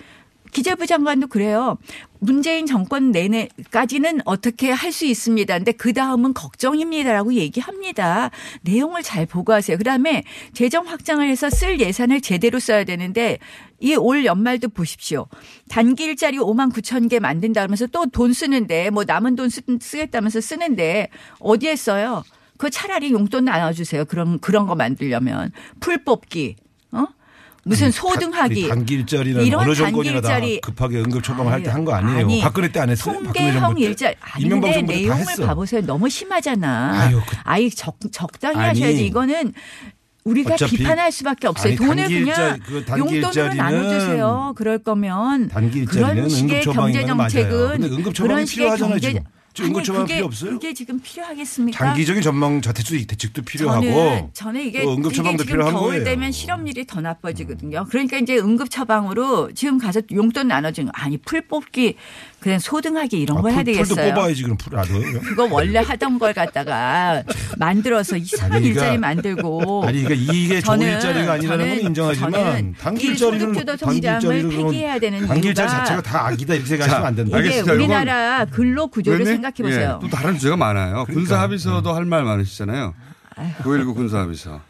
기재부 장관도 그래요. 문재인 정권 내내까지는 어떻게 할 수 있습니다. 근데 그 다음은 걱정입니다라고 얘기합니다. 내용을 잘 보고 하세요. 그다음에 재정 확장을 해서 쓸 예산을 제대로 써야 되는데 이 올 연말도 보십시오. 단기 일자리 5만 9천 개 만든다 그러면서 또 돈 쓰는데 뭐 남은 돈 쓰, 쓰겠다면서 쓰는데 어디에 써요? 그 차라리 용돈 나눠주세요. 그런 그런 거 만들려면 풀 뽑기, 어? 무슨 소등하기 단기 일자리는 이런 어느 단기 정권이나 다 일자리 급하게 응급 처방을 할때 한 거 아니에요. 아니, 박근혜 때 안 했어요. 통계형. 일자 때다 내용을. 봐보세요. 너무 심하잖아. 아유, 아이 적, 적당히 아니, 하셔야지. 이거는 우리가 비판할 수밖에 없어요. 아니, 돈을 그냥 그 용돈으로 나눠주세요. 그럴 거면 그런 식의 경제. 정책은 그런 식의 경제 그게- 필요 없어요? 그게 지금 필요하겠습니까? 장기적인 전망 자택수 대책도 필요하고 저는, 저는 이게, 또 응급 처방도 필요한 겨울 거예요. 되면 실업률이 더 나빠지거든요. 그러니까 이제 응급 처방으로 지금 가서 용돈 나눠주는 거 아니 풀 뽑기 그냥 소등하기 이런 아, 거 해야 풀, 풀도 되겠어요. 뽑아야지 그럼 풀 알아요. 그거 원래 하던 걸 갖다가 만들어서 이상한 아니, 일자리 그러니까- 만들고. 아니 그러니까 이게 좋은 저는- 일자리가 아니라는 건 저는- 인정하지만 일자리를 그러면 폐기해야 되는 이유가 자체가 다 악이다 이렇게 생각하시면 안 된다. 이게 우리나라 근로 구조를? 생각해 보세요. 예, 또 다른 주제가 많아요. 그러니까. 군사 합의서도 할 말 많으시잖아요. 9.19 군사 합의서.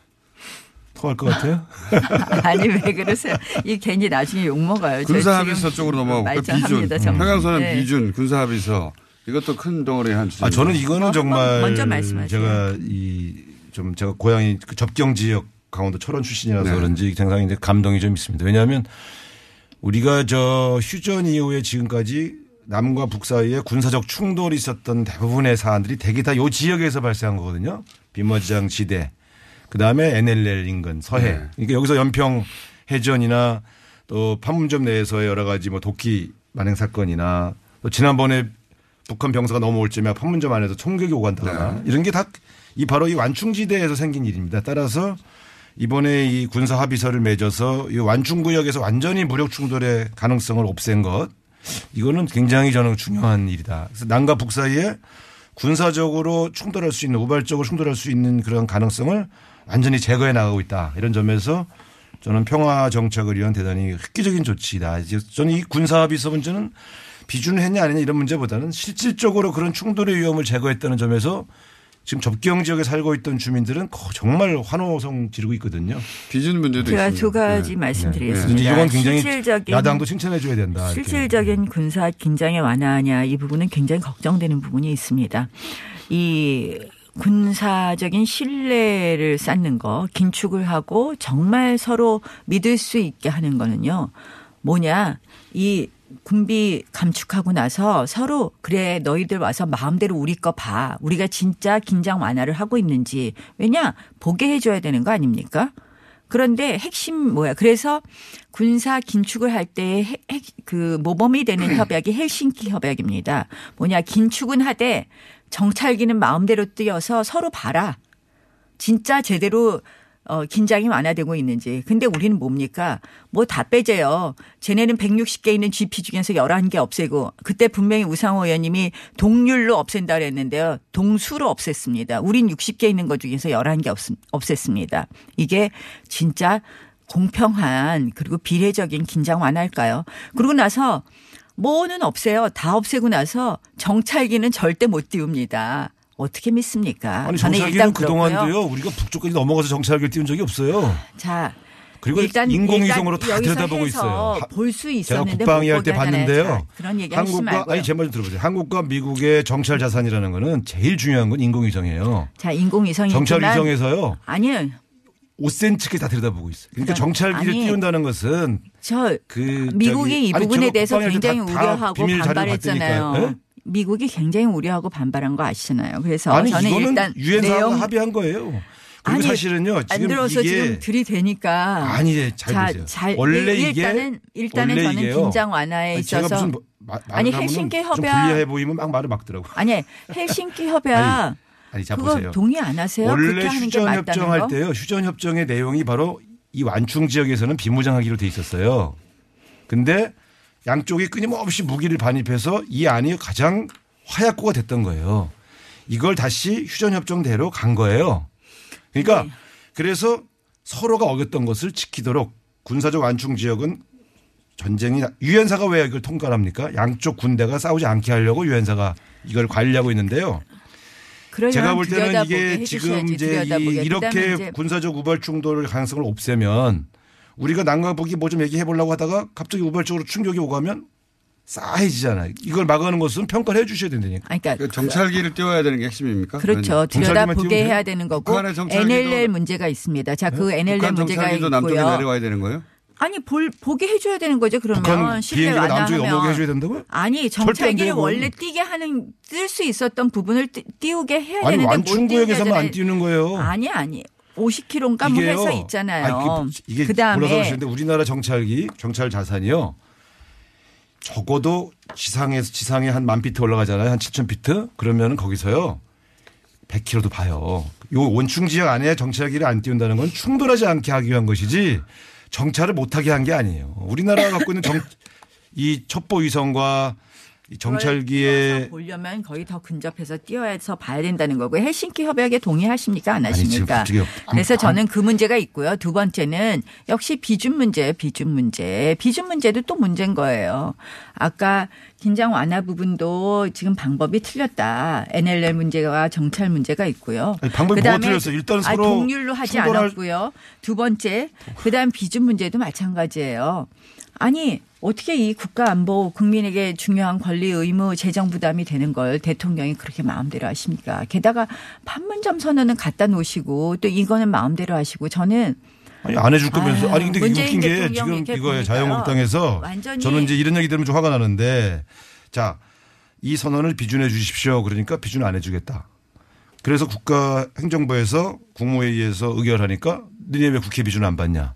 토할 것 같아요? 아니 왜 그러세요? 이 괜히 나중에 욕 먹어요. 저 군사 지금 합의서 쪽으로 넘어가 볼까요? 비준. 평양선언 네. 비준, 군사 합의서. 이것도 큰 덩어리의 한 주제. 아 저는 이거는 정말 먼저 말씀하세요. 제가 이 좀 제가 고향이 그 접경 지역 강원도 철원 출신이라서 네. 그런지 굉장히 이제 감동이 좀 있습니다. 왜냐하면 우리가 저 휴전 이후에 지금까지 남과 북 사이에 군사적 충돌이 있었던 대부분의 사안들이 대개 다 요 지역에서 발생한 거거든요. 비머지장 지대, 그 다음에 NLL 인근 서해. 네. 그러니까 여기서 연평 해전이나 또 판문점 내에서의 여러 가지 뭐 도끼 만행 사건이나 또 지난번에 북한 병사가 넘어올 쯤에 판문점 안에서 총격이 오간다거나 네. 이런 게 다 이 바로 이 완충지대에서 생긴 일입니다. 따라서 이번에 이 군사 합의서를 맺어서 이 완충 구역에서 완전히 무력 충돌의 가능성을 없앤 것 이거는 굉장히 저는 중요한 일이다. 그래서 남과 북 사이에 군사적으로 충돌할 수 있는 우발적으로 충돌할 수 있는 그런 가능성을 완전히 제거해 나가고 있다. 이런 점에서 저는 평화 정착을 위한 대단히 획기적인 조치다. 이제 저는 이 군사 합의서 문제는 비준을 했냐 안 했냐 이런 문제보다는 실질적으로 그런 충돌의 위험을 제거했다는 점에서 지금 접경 지역에 살고 있던 주민들은 거- 정말 환호성 지르고 있거든요. 비준 문제도 제가 있습니다. 두 가지 네. 말씀드리겠습니다. 이건 굉장히 실질적인 야당도 칭찬해 줘야 된다. 이렇게. 실질적인 군사 긴장의 완화냐 이 부분은 굉장히 걱정되는 부분이 있습니다. 이 군사적인 신뢰를 쌓는 거, 긴축을 하고 정말 서로 믿을 수 있게 하는 거는요. 뭐냐? 이 군비 감축하고 나서 서로 그래 너희들 와서 마음대로 우리 거 봐. 우리가 진짜 긴장 완화를 하고 있는지. 왜냐? 보게 해 줘야 되는 거 아닙니까? 그런데 핵심 뭐야? 그래서 군사 긴축을 할 때 그 모범이 되는 협약이 헬싱키 협약입니다. 뭐냐? 긴축은 하되 정찰기는 마음대로 뛰어서 서로 봐라. 진짜 제대로 어, 긴장이 완화되고 있는지. 근데 우리는 뭡니까? 뭐 다 빼재요. 쟤네는 160개 있는 GP 중에서 11개 없애고 그때 분명히 우상호 의원님이 동률로 없앤다 그랬는데요. 동수로 없앴습니다. 우린 60개 있는 것 중에서 11개 없, 없앴습니다. 이게 진짜 공평한 그리고 비례적인 긴장 완화일까요? 그러고 나서 뭐는 없애요. 다 없애고 나서 정찰기는 절대 못 띄웁니다. 어떻게 믿습니까? 아니 정찰기는. 그동안도요 우리가 북쪽까지 넘어가서 정찰기를 띄운 적이 없어요. 자, 그리고 일단 인공위성으로 일단 다 들여다보고 있어요. 볼수 제가 있었는데 국방위 못할 때. 봤는데요. 자, 그런 얘기 하시지 한국과 말고요. 아니 제 말 좀 들어보세요. 한국과 미국의 정찰 자산이라는 거는 제일 중요한 건 인공위성이에요. 자, 인공위성이 정찰 위성에서요. 아니요. 5cm까지 다 들여다보고 있어요. 그러니까 그건 정찰기를 아니, 띄운다는 것은 저그 미국이 저기- 이 아니, 부분에 제가 대해서 굉장히 다- 다 우려하고 자료를 반발했잖아요. 예? 미국이 굉장히 우려하고 반발한 거 아시잖아요. 그래서 아니 저는 일단 유엔사하고 합의한 거예요. 아니, 사실은요 안 지금 들어서 이게 지금 들이대니까 아니, 예, 잘 자, 보세요. 잘- 원래 일- 이게- 일단은 일단은 원래 저는 이게요. 긴장 완화에 아니, 있어서 마- 아니 헬싱키 협약 불리해 보이면 막 말을 막더라고. 아니 헬싱키 협약 아니, 자 그거 보세요. 동의 안 하세요? 원래 하는 게 휴전 맞다는 협정할 거? 때요. 휴전 협정의 내용이 바로 이 완충 지역에서는 비무장하기로 돼 있었어요. 근데 양쪽이 끊임없이 무기를 반입해서 이 안이 가장 화약고가 됐던 거예요. 이걸 다시 휴전 협정대로 간 거예요. 그러니까 네. 그래서 서로가 어겼던 것을 지키도록 군사적 완충 지역은 전쟁이 나- 유엔사가 왜 이걸 통과합니까? 양쪽 군대가 싸우지 않게 하려고 유엔사가 이걸 관리하고 있는데요. 제가 볼 때는 이게 해주셔야지, 지금 이제. 이, 이렇게 이제 군사적 우발 충돌 가능성을 없애면 우리가 난강보기 뭐좀 얘기해 보려고 하다가 갑자기 우발적으로 충격이 오가면 싸해지잖아요. 이걸 막아는 것은 평가를 해 주셔야 된다니까. 그러니까 그 정찰기를 띄워야 되는 게 핵심입니까? 그렇죠. 들여다보게 해야 되는 거고 NLL 문제가 있습니다. 자, 그 NLL 북한 문제가 정찰기도 남쪽에 있고요. 내려와야 되는 거예요? 아니 볼 보게 해줘야 되는 거죠. 그러면 비행기가 남쪽에 넘어오게 해줘야 된다고요? 아니 정찰기를. 원래 뛰게 하는 뜰수 있었던 부분을 띄- 띄우게 해야 아니 되는데 못 완충 띄우게 구역에서만 안. 띄우는 거예요. 아니 아니 50km인가 뭐 해서 있잖아요. 아니, 그- 이게 그다음에 몰라서 그러시는데 우리나라 정찰기 정찰 자산이요. 적어도 지상에서 지상에 한 만 피트 올라가잖아요. 한 7천 피트. 그러면 거기서요. 100km도 봐요. 요 원충 지역 안에 정찰기를 안 띄운다는 건 충돌하지 않게 하기 위한 것이지 정찰을 못하게 한 게 아니에요. 우리나라가 갖고 있는 정, 이 첩보 위성과 이 정찰기의 보려면 거의 더 근접해서 뛰어서 봐야 된다는 거고 헬싱키 협약에 동의하십니까 안 아니, 하십니까? 안- 그래서 안- 저는 그 문제가 있고요. 두 번째는 역시 비준 문제예요. 비준 문제. 비준 문제도 또 문제인 거예요. 아까 긴장 완화 부분도 지금 방법이 틀렸다. NLL 문제와 정찰 문제가 있고요. 아니, 방법이 그다음에 뭐가 틀렸어요? 일단 아니, 서로 동률로 하지 충돌할- 않았고요. 두 번째, 그다음 비준 문제도 마찬가지예요. 아니 어떻게 이 국가 안보 국민에게 중요한 권리 의무 재정 부담이 되는 걸 대통령이 그렇게 마음대로 하십니까? 게다가 판문점 선언은 갖다 놓으시고 또 이거는 마음대로 하시고 저는 아니 안 해줄 거면서 아니 근데 웃긴 게 지금 보니까요. 자유한국당에서 저는 이제 이런 얘기 들으면 좀 화가 나는데 자 이 선언을 비준해 주십시오 그러니까 비준 안 해주겠다 그래서 국가 행정부에서 국무회의에서 의결하니까 너네 왜 국회 비준 안 받냐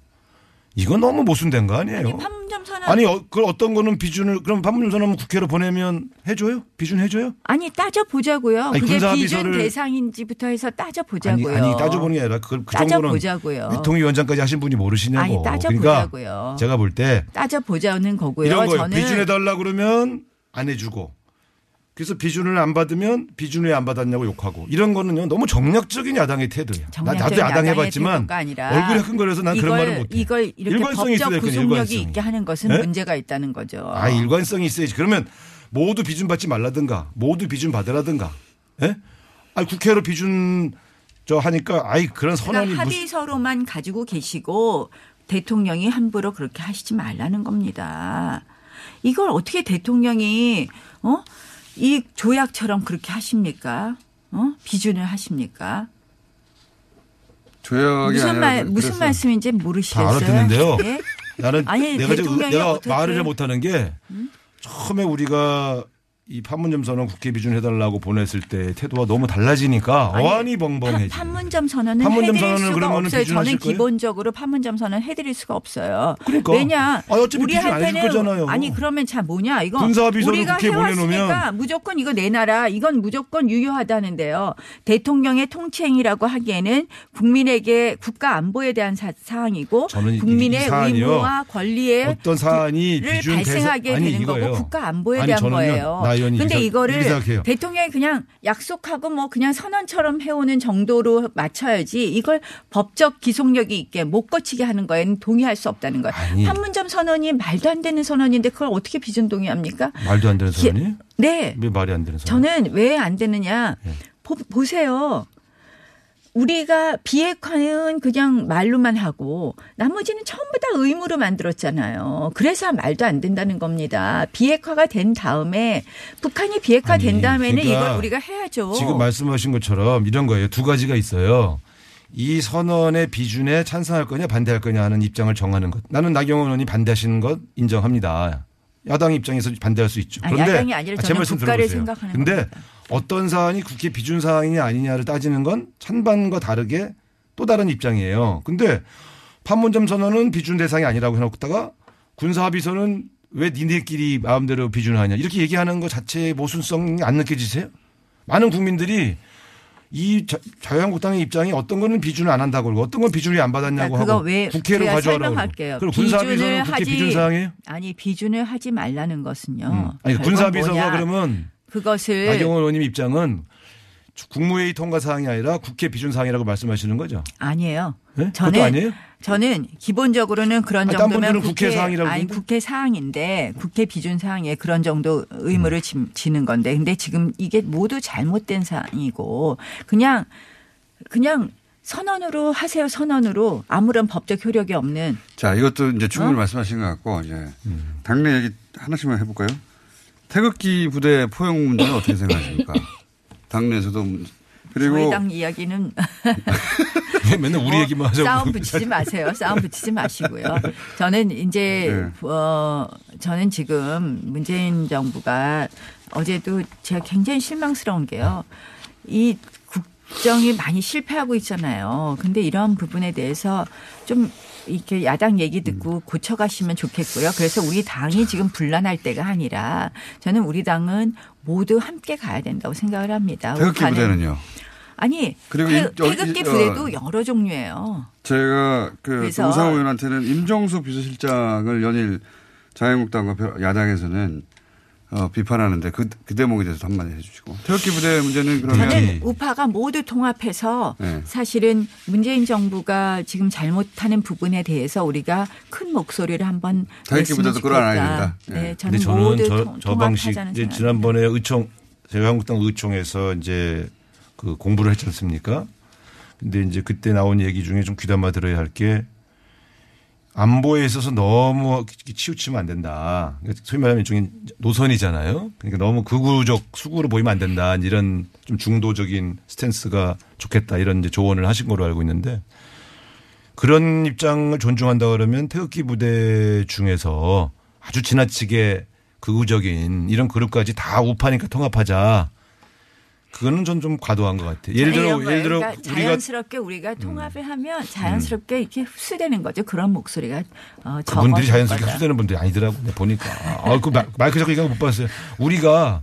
이건 너무 모순된 거 아니에요 판문점 선언 아니 어, 그 어떤 거는 비준을 그럼 판문점 선언 국회로 보내면 해줘요 비준 해줘요 아니 따져 보자고요. 아니, 그게 군사 비준 비서를- 대상인지부터 해서 따져 아니, 보자고요. 아니 따져보는 게 아니라 그, 그 따져 정도는 보자고요. 위통위원장까지 하신 분이 모르시냐고 아니, 따져 그러니까 보자고요. 제가 볼 때 따져 보자는 거고요. 이런 거예요. 저는 비준 해 달라 그러면 안 해주고. 그래서 비준을 안 받으면 비준 왜안 받았냐고 욕하고 이런 거는요 너무 정략적인 야당의 태도예요. 나, 나도 야당 해봤지만 얼굴에 흥거려서 난 그런 말을 못해. 이걸 이렇게 일관성이 법적 구속력이 일관성이. 있게 하는 것은 네? 문제가 있다는 거죠. 아 일관성이 있어야지. 그러면 모두 비준 받지 말라든가 모두 비준 받으라든가. 예? 아 국회로 비준 저 하니까 아이 그런 선언이 그러니까 무슨 합의서로만 가지고 계시고 대통령이 함부로 그렇게 하시지 말라는 겁니다. 이걸 어떻게 대통령이 어? 이 조약처럼 그렇게 하십니까? 어? 비준을 하십니까? 조약이 무슨 말 그- 무슨 말씀인지 다 모르시겠어요? 알아듣는데요. 예? 나는 아니, 내가 지금 내가 말을 잘 못하는 게 처음에 우리가 이 판문점 선언 국회 비준 해달라고 보냈을 때 태도가 너무 달라지니까 어안이 벙벙해지. 판문점 선언은 판문점 해드릴 선언을 수가 그러면은 없어요. 비준하실 저는 거예요? 기본적으로 판문점 선언 해드릴 수가 없어요. 그러니까. 왜냐? 아, 어차피 비준 안 해줄 우리한테는 거잖아요. 아니 그러면 참 뭐냐 이거 군사합의서를 우리가 국회에 해왔으니까 보내놓으면 무조건 이거 내놔라. 이건 무조건 유효하다는데요. 대통령의 통치행위라고 하기에는 국민에게 국가 안보에 대한 사, 항이고 저는 이- 국민의 이 사안이요. 의무와 권리에 어떤 사안이 를 비준 발생하게 대상- 아니, 되는 이거예요. 거고 국가 안보에 아니, 대한 저는요, 거예요. 나 의원이 근데 이거를 생각해요. 대통령이 그냥 약속하고 뭐 그냥 선언처럼 해오는 정도로 맞춰야지 이걸 법적 기속력이 있게 못 거치게 하는 거에는 동의할 수 없다는 거예요. 아니. 판문점 선언이 말도 안 되는 선언인데 그걸 어떻게 비준 동의합니까? 말도 안 되는 기- 선언이? 네. 왜 말이 안 되는 선언? 저는 왜 안 되느냐 네. 보, 보세요. 우리가 비핵화는 그냥 말로만 하고 나머지는 전부 다 의무로 만들었잖아요. 그래서 말도 안 된다는 겁니다. 비핵화가 된 다음에 북한이 비핵화 된 아니, 다음에는 그러니까 이걸 우리가 해야죠. 지금 말씀하신 것처럼 이런 거예요. 두 가지가 있어요. 이 선언의 비준에 찬성할 거냐 반대할 거냐 하는 입장을 정하는 것. 나는 나경원 의원이 반대하시는 것 인정합니다. 야당 입장에서 반대할 수 있죠. 아니, 그런데 야당이 아니라 제 저는 말씀 들어보세요. 근데 겁니다. 어떤 사안이 국회 비준 사항이냐 아니냐를 따지는 건 찬반과 다르게 또 다른 입장이에요. 근데 판문점 선언은 비준 대상이 아니라고 해놓다가 군사합의서는 왜 니네끼리 마음대로 비준하냐 이렇게 얘기하는 것 자체의 모순성이 안 느껴지세요? 많은 국민들이 이 자, 자유한국당의 입장이 어떤 거는 비준을 안 한다고 그러고 어떤 건 비준이 안 받았냐고 그거 하고 왜 국회로 가져와라고 설명할게요. 그리고 군사합의서는 국회 비준 사항이에요? 아니 비준을 하지 말라는 것은요. 음. 아니 뭐냐. 그러면 그것을 나경원 의원님 입장은 국무회의 통과 사항이 아니라 국회 비준 사항이라고 말씀하시는 거죠? 아니에요. 네? 저는 아니에요? 저는 기본적으로는 그런 아니, 딴 정도면 국회 사항이라고 아니 그러는데? 국회 사항인데 국회 비준 사항에 그런 정도 의무를 음. 지- 지는 건데 근데 지금 이게 모두 잘못된 사항이고 그냥 그냥 선언으로 하세요 선언으로 아무런 법적 효력이 없는 자, 이것도 이제 충분히 어? 말씀하신 것 같고, 이제 당내 얘기 하나씩만 해볼까요? 태극기 부대 포용 문제는 어떻게 생각하십니까? 당내에서도 문- 그리고 저희 당 이야기는 맨날 우리 얘기만 하자고. 뭐 싸움 붙이지 마세요. 싸움 붙이지 마시고요. 저는 이제 네. 어 저는 지금 문재인 정부가 어제도 제가 굉장히 실망스러운 게요. 이 국정이 많이 실패하고 있잖아요. 근데 이런 부분에 대해서 좀 이렇게 야당 얘기 듣고 음. 고쳐가시면 좋겠고요. 그래서 우리 당이 지금 분란할 때가 아니라 저는 우리 당은 모두 함께 가야 된다고 생각을 합니다. 태극기 우파는- 부대는요. 아니 그리고 저- 태극기 이- 부대도 어. 여러 종류예요. 제가 그 우상호 의원한테는 임종수 비서실장을 연일 자유한국당과 벼- 야당에서는 어, 비판하는데 그, 그 대목에 대해서 한마디 해주시고 태극기 부대 문제는 그러면 저는 우파가 모두 통합해서 네. 사실은 문재인 정부가 지금 잘못하는 부분에 대해서 우리가 큰 목소리를 한번 태극기 부대도 끌어안아야. 된다. 네, 예. 저는 저는 모두 저, 통- 저 방식. 지난번에 의총 제가 한국당 의총에서 이제 그 공부를 했지 않습니까? 근데 이제 그때 나온 얘기 중에 좀 귀담아 들어야 할 게 안보에 있어서 너무 치우치면 안 된다. 그러니까 소위 말하면 일종의 노선이잖아요. 그러니까 너무 극우적 수구로 보이면 안 된다. 이런 좀 중도적인 스탠스가 좋겠다. 이런 이제 조언을 하신 걸로 알고 있는데 그런 입장을 존중한다 그러면 태극기 부대 중에서 아주 지나치게 극우적인 이런 그룹까지 다 우파니까 통합하자. 그거는 전 좀 과도한 것 같아요. 예를 들어 예를 들어. 그러니까 우리가 자연스럽게 우리가 통합을 하면 자연스럽게 이렇게 흡수되는 거죠. 그런 목소리가 어, 그분들이 자연스럽게. 흡수되는 분들이 아니더라고 내가 보니까. 아, 그 마- 마이크 잡고 얘기하는 거 못 봤어요. 우리가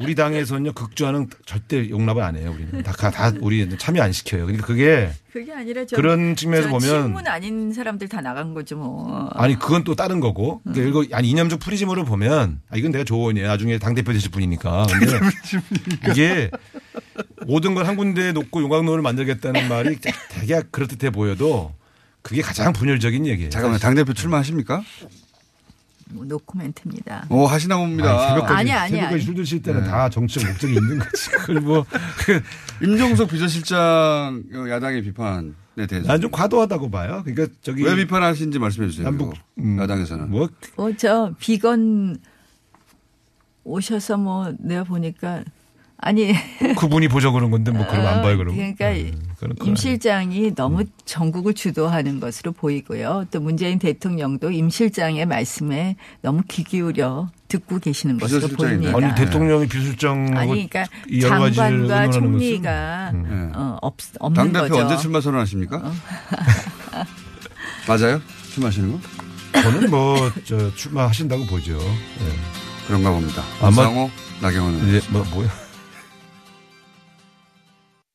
우리 당에서는요 극주하는 절대 용납을 안 해요. 우리는 다, 다 우리 참여 안 시켜요. 그러니까 그게 그게 아니라 저, 그런 측면에서 저 보면 친문 아닌 사람들 다 나간 거죠 뭐. 아니 그건 또 다른 거고. 음. 그러니까 이거 아니 이념적 프리즘으로 보면 아 이건 내가 조언이에요. 나중에 당 대표 되실 분이니까. 근데 이게 모든 걸 한 군데에 놓고 용광로를 만들겠다는 말이 되게 그럴듯해 보여도 그게 가장 분열적인 얘기예요. 잠깐만 당 대표 출마하십니까? 뭐 노코멘트입니다. 오 하시나 봅니다. 아니, 새벽까지, 아니, 아니, 새벽까지 아니. 술 드실 때는 네. 다 정치적 목적이 있는 거지. 그걸 뭐. 임종석 비서실장 어, 야당의 비판에 대해서 난좀 과도하다고 봐요. 그러니까 저기. 왜 비판하시는지 말씀해 주세요. 남북, 그리고 야당에서는 뭐 어, 저 비건 오셔서 뭐 내가 보니까 아니 그분이 보자 그런 건데 뭐 그러면 안 봐요 그러면. 그러니까 그건 그거 임 실장이 너무 전국을 주도하는 것으로 보이고요. 또 문재인 대통령도 임 실장의 말씀에 너무 귀 기울여 듣고 계시는 것으로 보입니다. 아니 대통령이 비술장하고 아니, 그러니까 장관과 총리가 음. 어, 없, 없는 당대표 거죠. 어. 언제 출마 선언하십니까? 맞아요? 출마하시는 거? 저는 뭐 저 출마하신다고 보죠. 예. 그런가 봅니다. 아마 우상호, 나경원. 이제 뭐 뭐야?